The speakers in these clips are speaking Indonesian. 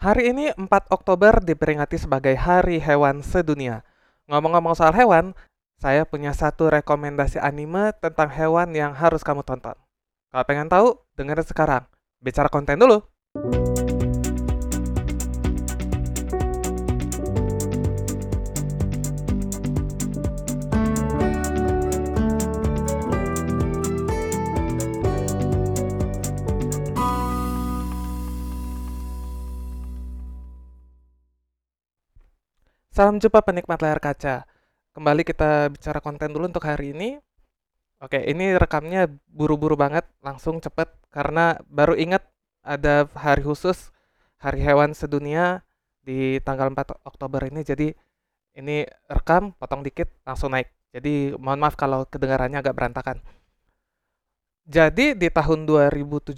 Hari ini 4 Oktober diperingati sebagai Hari Hewan Sedunia. Ngomong-ngomong soal hewan, saya punya satu rekomendasi anime tentang hewan yang harus kamu tonton. Kalau pengen tahu, dengerin sekarang. Bicara konten dulu. Salam jumpa penikmat layar kaca. Kembali kita bicara konten dulu untuk hari ini. Oke, ini rekamnya buru-buru banget, langsung cepet karena baru ingat ada hari khusus Hari Hewan Sedunia di tanggal 4 Oktober ini. Jadi ini rekam, potong dikit, langsung naik. Jadi mohon maaf kalau kedengarannya agak berantakan. Jadi di tahun 2017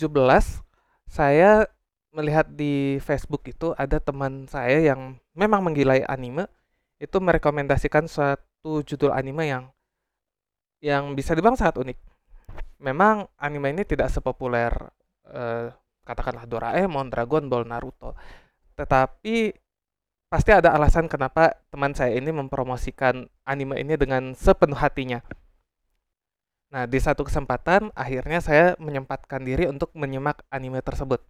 saya melihat di Facebook itu ada teman saya yang memang menggilai anime itu merekomendasikan suatu judul anime yang yang bisa dibilang sangat unik. Memang anime ini tidak sepopuler eh, katakanlah Doraemon, Dragon Ball, Naruto. Tetapi pasti ada alasan kenapa teman saya ini mempromosikan anime ini dengan sepenuh hatinya. Nah, di satu kesempatan akhirnya saya menyempatkan diri untuk menyimak anime tersebut.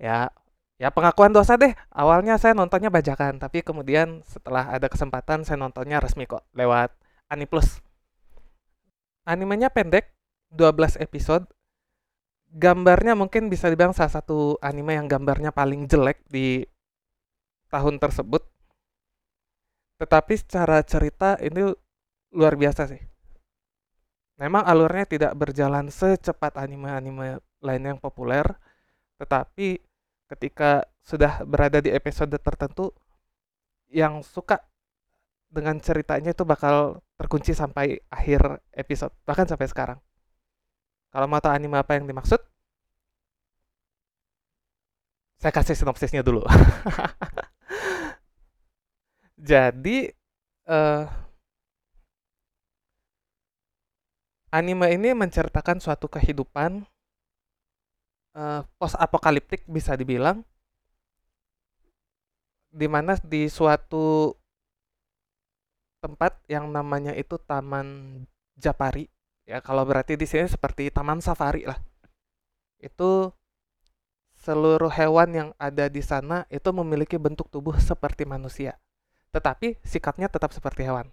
Ya, ya pengakuan dosa deh. Awalnya saya nontonnya bajakan, tapi kemudian setelah ada kesempatan saya nontonnya resmi kok lewat Aniplus. Animenya pendek, 12 episode. Gambarnya mungkin bisa dibilang salah satu anime yang gambarnya paling jelek di tahun tersebut. Tetapi secara cerita ini luar biasa sih Memang alurnya tidak berjalan secepat anime-anime lain yang populer, tetapi ketika sudah berada di episode tertentu, yang suka dengan ceritanya itu bakal terkunci sampai akhir episode, bahkan sampai sekarang. Kalau mau tahu anime apa yang dimaksud, saya kasih sinopsisnya dulu. Jadi, uh, anime ini menceritakan suatu kehidupan uh, eh, post apokaliptik bisa dibilang di mana di suatu tempat yang namanya itu Taman Japari ya kalau berarti di sini seperti taman safari lah. Itu seluruh hewan yang ada di sana itu memiliki bentuk tubuh seperti manusia tetapi sikapnya tetap seperti hewan.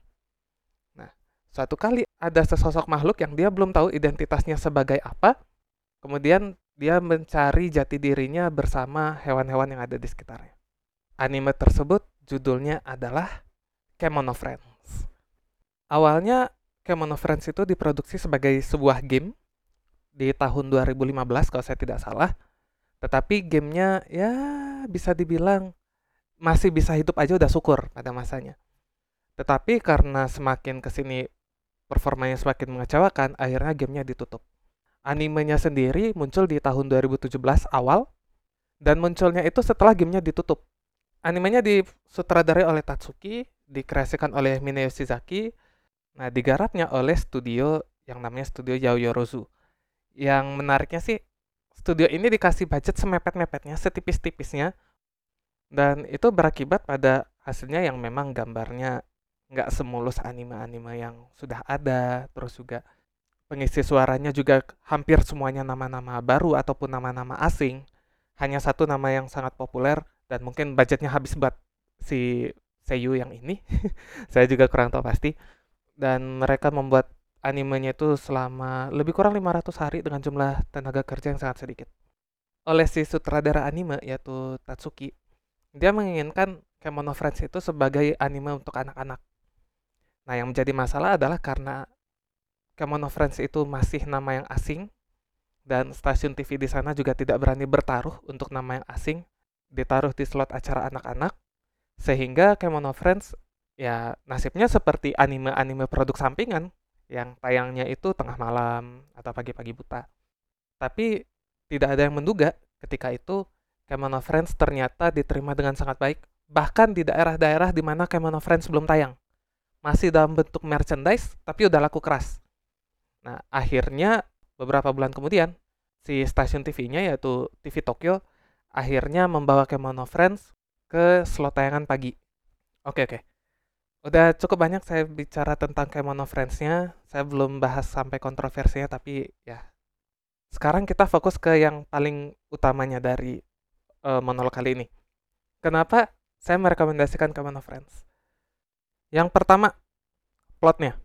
Suatu kali ada sesosok makhluk yang dia belum tahu identitasnya sebagai apa, kemudian dia mencari jati dirinya bersama hewan-hewan yang ada di sekitarnya. Anime tersebut judulnya adalah Kemono Friends. Awalnya Kemono Friends itu diproduksi sebagai sebuah game di tahun 2015 kalau saya tidak salah. Tetapi gamenya ya bisa dibilang masih bisa hidup aja udah syukur pada masanya. Tetapi karena semakin ke sini performanya semakin mengecewakan, akhirnya gamenya ditutup. Animenya sendiri muncul di tahun 2017 awal, dan munculnya itu setelah gamenya ditutup. Animenya disutradarai oleh Tatsuki, dikreasikan oleh Mineo Shizaki, nah digarapnya oleh studio yang namanya studio Yaoyorozu. Yang menariknya sih, studio ini dikasih budget semepet-mepetnya, setipis-tipisnya, dan itu berakibat pada hasilnya yang memang gambarnya nggak semulus anime-anime yang sudah ada terus juga pengisi suaranya juga hampir semuanya nama-nama baru ataupun nama-nama asing. Hanya satu nama yang sangat populer dan mungkin budgetnya habis buat si Seiyu yang ini. Saya juga kurang tahu pasti. Dan mereka membuat animenya itu selama lebih kurang 500 hari dengan jumlah tenaga kerja yang sangat sedikit. Oleh si sutradara anime yaitu Tatsuki dia menginginkan Kemono Friends itu sebagai anime untuk anak-anak. Nah, yang menjadi masalah adalah karena Kemono Friends itu masih nama yang asing dan stasiun TV di sana juga tidak berani bertaruh untuk nama yang asing ditaruh di slot acara anak-anak sehingga Kemono Friends ya nasibnya seperti anime-anime produk sampingan yang tayangnya itu tengah malam atau pagi-pagi buta. Tapi tidak ada yang menduga ketika itu Kemono Friends ternyata diterima dengan sangat baik bahkan di daerah-daerah di mana Kemono Friends belum tayang masih dalam bentuk merchandise tapi udah laku keras. Nah, akhirnya beberapa bulan kemudian si stasiun TV-nya yaitu TV Tokyo akhirnya membawa Kemono Friends ke slot tayangan pagi. Oke oke. Udah cukup banyak saya bicara tentang Kemono Friends-nya. Saya belum bahas sampai kontroversinya tapi ya. Sekarang kita fokus ke yang paling utamanya dari uh, monolog kali ini. Kenapa saya merekomendasikan Kemono Friends? Yang pertama, plotnya.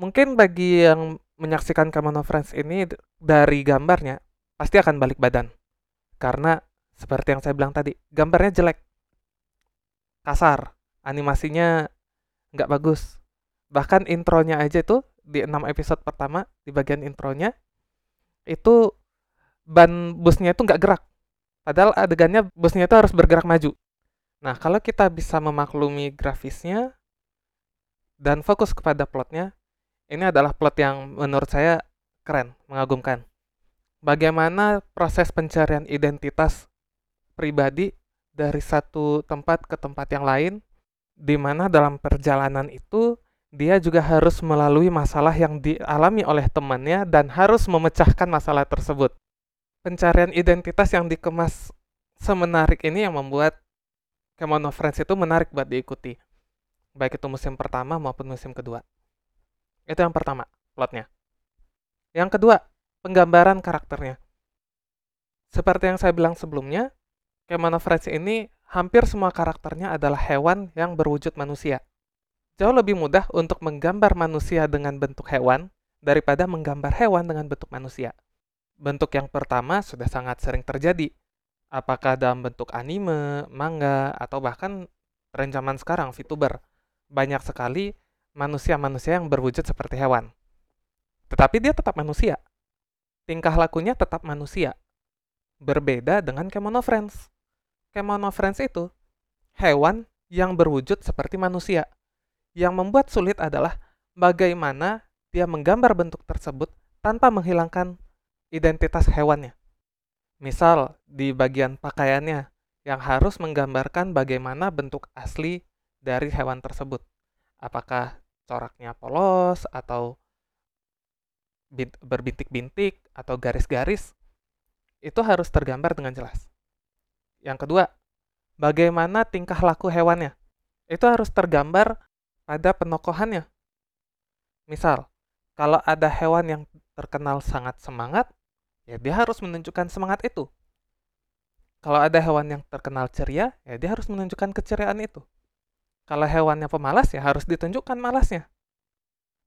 Mungkin bagi yang menyaksikan Kemono Friends ini dari gambarnya pasti akan balik badan. Karena seperti yang saya bilang tadi, gambarnya jelek. Kasar, animasinya nggak bagus. Bahkan intronya aja tuh di 6 episode pertama, di bagian intronya, itu ban busnya itu nggak gerak. Padahal adegannya busnya itu harus bergerak maju. Nah, kalau kita bisa memaklumi grafisnya dan fokus kepada plotnya, ini adalah plot yang menurut saya keren, mengagumkan. Bagaimana proses pencarian identitas pribadi dari satu tempat ke tempat yang lain, di mana dalam perjalanan itu dia juga harus melalui masalah yang dialami oleh temannya dan harus memecahkan masalah tersebut. Pencarian identitas yang dikemas semenarik ini yang membuat Kemono Friends itu menarik buat diikuti. Baik itu musim pertama maupun musim kedua. Itu yang pertama, plotnya. Yang kedua, penggambaran karakternya. Seperti yang saya bilang sebelumnya, Ke mana Friends ini hampir semua karakternya adalah hewan yang berwujud manusia. Jauh lebih mudah untuk menggambar manusia dengan bentuk hewan daripada menggambar hewan dengan bentuk manusia. Bentuk yang pertama sudah sangat sering terjadi, apakah dalam bentuk anime, manga, atau bahkan tren zaman sekarang, VTuber. Banyak sekali manusia-manusia yang berwujud seperti hewan. Tetapi dia tetap manusia. Tingkah lakunya tetap manusia. Berbeda dengan Kemono Friends. Kemono Friends itu hewan yang berwujud seperti manusia. Yang membuat sulit adalah bagaimana dia menggambar bentuk tersebut tanpa menghilangkan identitas hewannya. Misal di bagian pakaiannya yang harus menggambarkan bagaimana bentuk asli dari hewan tersebut. Apakah coraknya polos atau berbintik-bintik atau garis-garis itu harus tergambar dengan jelas. Yang kedua, bagaimana tingkah laku hewannya. Itu harus tergambar pada penokohannya. Misal, kalau ada hewan yang terkenal sangat semangat, ya dia harus menunjukkan semangat itu. Kalau ada hewan yang terkenal ceria, ya dia harus menunjukkan keceriaan itu. Kalau hewannya pemalas, ya harus ditunjukkan malasnya.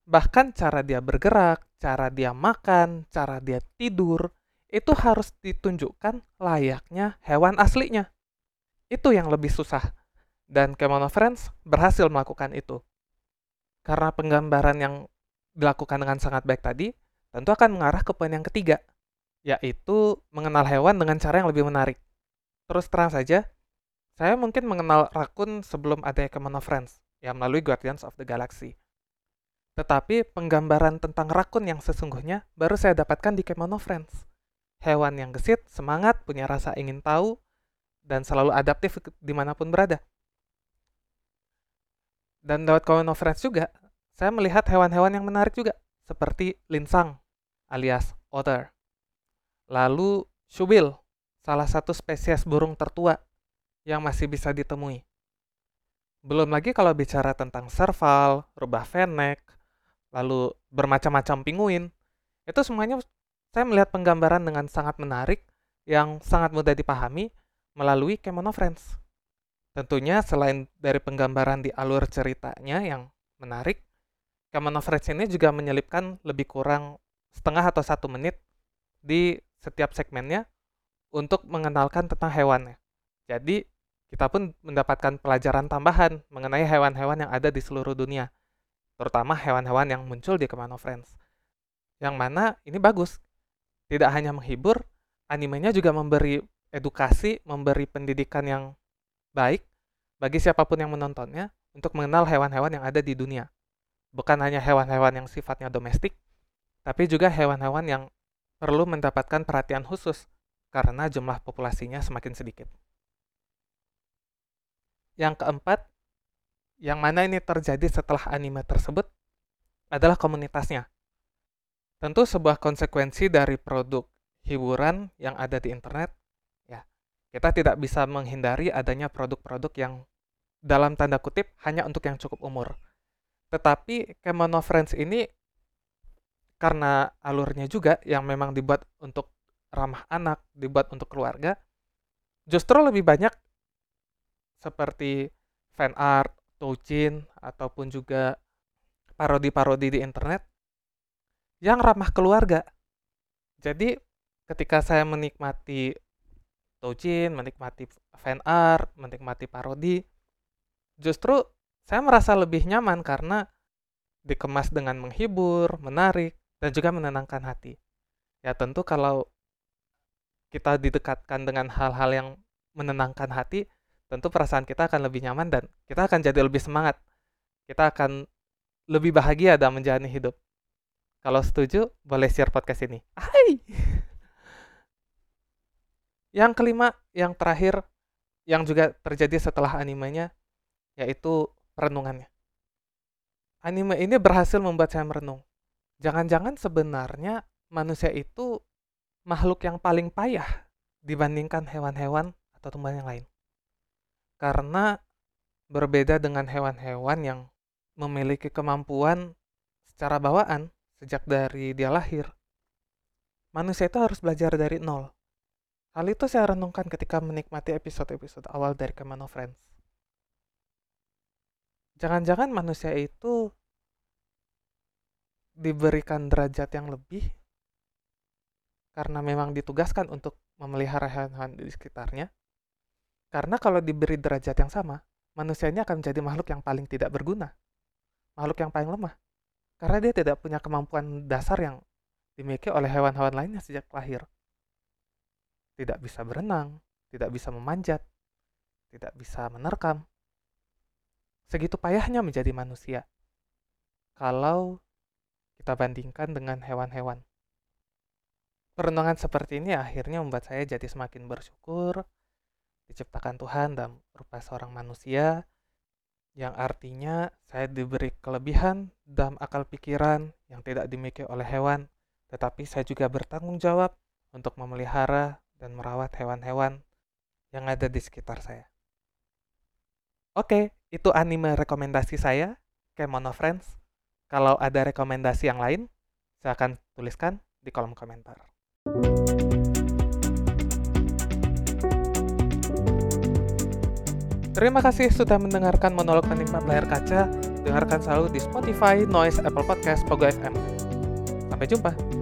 Bahkan cara dia bergerak, cara dia makan, cara dia tidur, itu harus ditunjukkan layaknya hewan aslinya. Itu yang lebih susah. Dan Kemono Friends berhasil melakukan itu. Karena penggambaran yang dilakukan dengan sangat baik tadi, tentu akan mengarah ke poin yang ketiga, yaitu mengenal hewan dengan cara yang lebih menarik. Terus terang saja, saya mungkin mengenal rakun sebelum ada Kemono Friends, yang melalui Guardians of the Galaxy. Tetapi penggambaran tentang rakun yang sesungguhnya baru saya dapatkan di Kemono Friends hewan yang gesit, semangat, punya rasa ingin tahu, dan selalu adaptif di mana pun berada. Dan lewat Common of Friends juga, saya melihat hewan-hewan yang menarik juga, seperti linsang alias otter. Lalu shubil, salah satu spesies burung tertua yang masih bisa ditemui. Belum lagi kalau bicara tentang serval, rubah fenek, lalu bermacam-macam pinguin, itu semuanya saya melihat penggambaran dengan sangat menarik yang sangat mudah dipahami melalui Kemono Friends. Tentunya selain dari penggambaran di alur ceritanya yang menarik, Kemono Friends ini juga menyelipkan lebih kurang setengah atau satu menit di setiap segmennya untuk mengenalkan tentang hewannya. Jadi, kita pun mendapatkan pelajaran tambahan mengenai hewan-hewan yang ada di seluruh dunia, terutama hewan-hewan yang muncul di Kemono Friends. Yang mana ini bagus, tidak hanya menghibur, animenya juga memberi edukasi, memberi pendidikan yang baik bagi siapa pun yang menontonnya untuk mengenal hewan-hewan yang ada di dunia. Bukan hanya hewan-hewan yang sifatnya domestik, tapi juga hewan-hewan yang perlu mendapatkan perhatian khusus karena jumlah populasinya semakin sedikit. Yang keempat, yang mana ini terjadi setelah anime tersebut adalah komunitasnya. Tentu sebuah konsekuensi dari produk hiburan yang ada di internet kita tidak bisa menghindari adanya produk-produk yang dalam tanda kutip hanya untuk yang cukup umur. Tetapi Kemono Friends ini karena alurnya juga yang memang dibuat untuk ramah anak, dibuat untuk keluarga, justru lebih banyak seperti fan art, touchin, ataupun juga parodi-parodi di internet yang ramah keluarga. Jadi ketika saya menikmati touchin, menikmati fan art, menikmati parodi, justru saya merasa lebih nyaman karena dikemas dengan menghibur, menarik, dan juga menenangkan hati. Ya tentu kalau kita didekatkan dengan hal-hal yang menenangkan hati, tentu perasaan kita akan lebih nyaman dan kita akan jadi lebih semangat. Kita akan lebih bahagia dalam menjalani hidup. Kalau setuju, boleh share podcast ini. Hai! Yang kelima, yang terakhir, yang juga terjadi setelah animenya, yaitu perenungannya. Anime ini berhasil membuat saya merenung jangan-jangan sebenarnya manusia itu makhluk yang paling payah dibandingkan hewan-hewan atau tumbuhan yang lain. Karena berbeda dengan hewan-hewan yang memiliki kemampuan secara bawaan sejak dari dia lahir. Manusia itu harus belajar dari nol. Hal itu saya renungkan ketika menikmati episode-episode awal dari Kemano Friends. Jangan-jangan manusia itu diberikan derajat yang lebih karena memang ditugaskan untuk memelihara hewan-hewan di sekitarnya. Karena kalau diberi derajat yang sama, manusia ini akan menjadi makhluk yang paling tidak berguna, makhluk yang paling lemah, karena dia tidak punya kemampuan dasar yang dimiliki oleh hewan-hewan lainnya sejak lahir. Tidak bisa berenang, tidak bisa memanjat, tidak bisa menerkam. Segitu payahnya menjadi manusia. Kalau kita bandingkan dengan hewan-hewan. Perenungan seperti ini akhirnya membuat saya jadi semakin bersyukur diciptakan Tuhan dalam rupa seorang manusia yang artinya saya diberi kelebihan dalam akal pikiran yang tidak dimiliki oleh hewan, tetapi saya juga bertanggung jawab untuk memelihara dan merawat hewan-hewan yang ada di sekitar saya. Oke, itu anime rekomendasi saya, Kemono Friends. Kalau ada rekomendasi yang lain, saya akan tuliskan di kolom komentar. Terima kasih sudah mendengarkan monolog penikmat layar kaca. Dengarkan selalu di Spotify, Noise, Apple Podcast, Pogo FM. Sampai jumpa.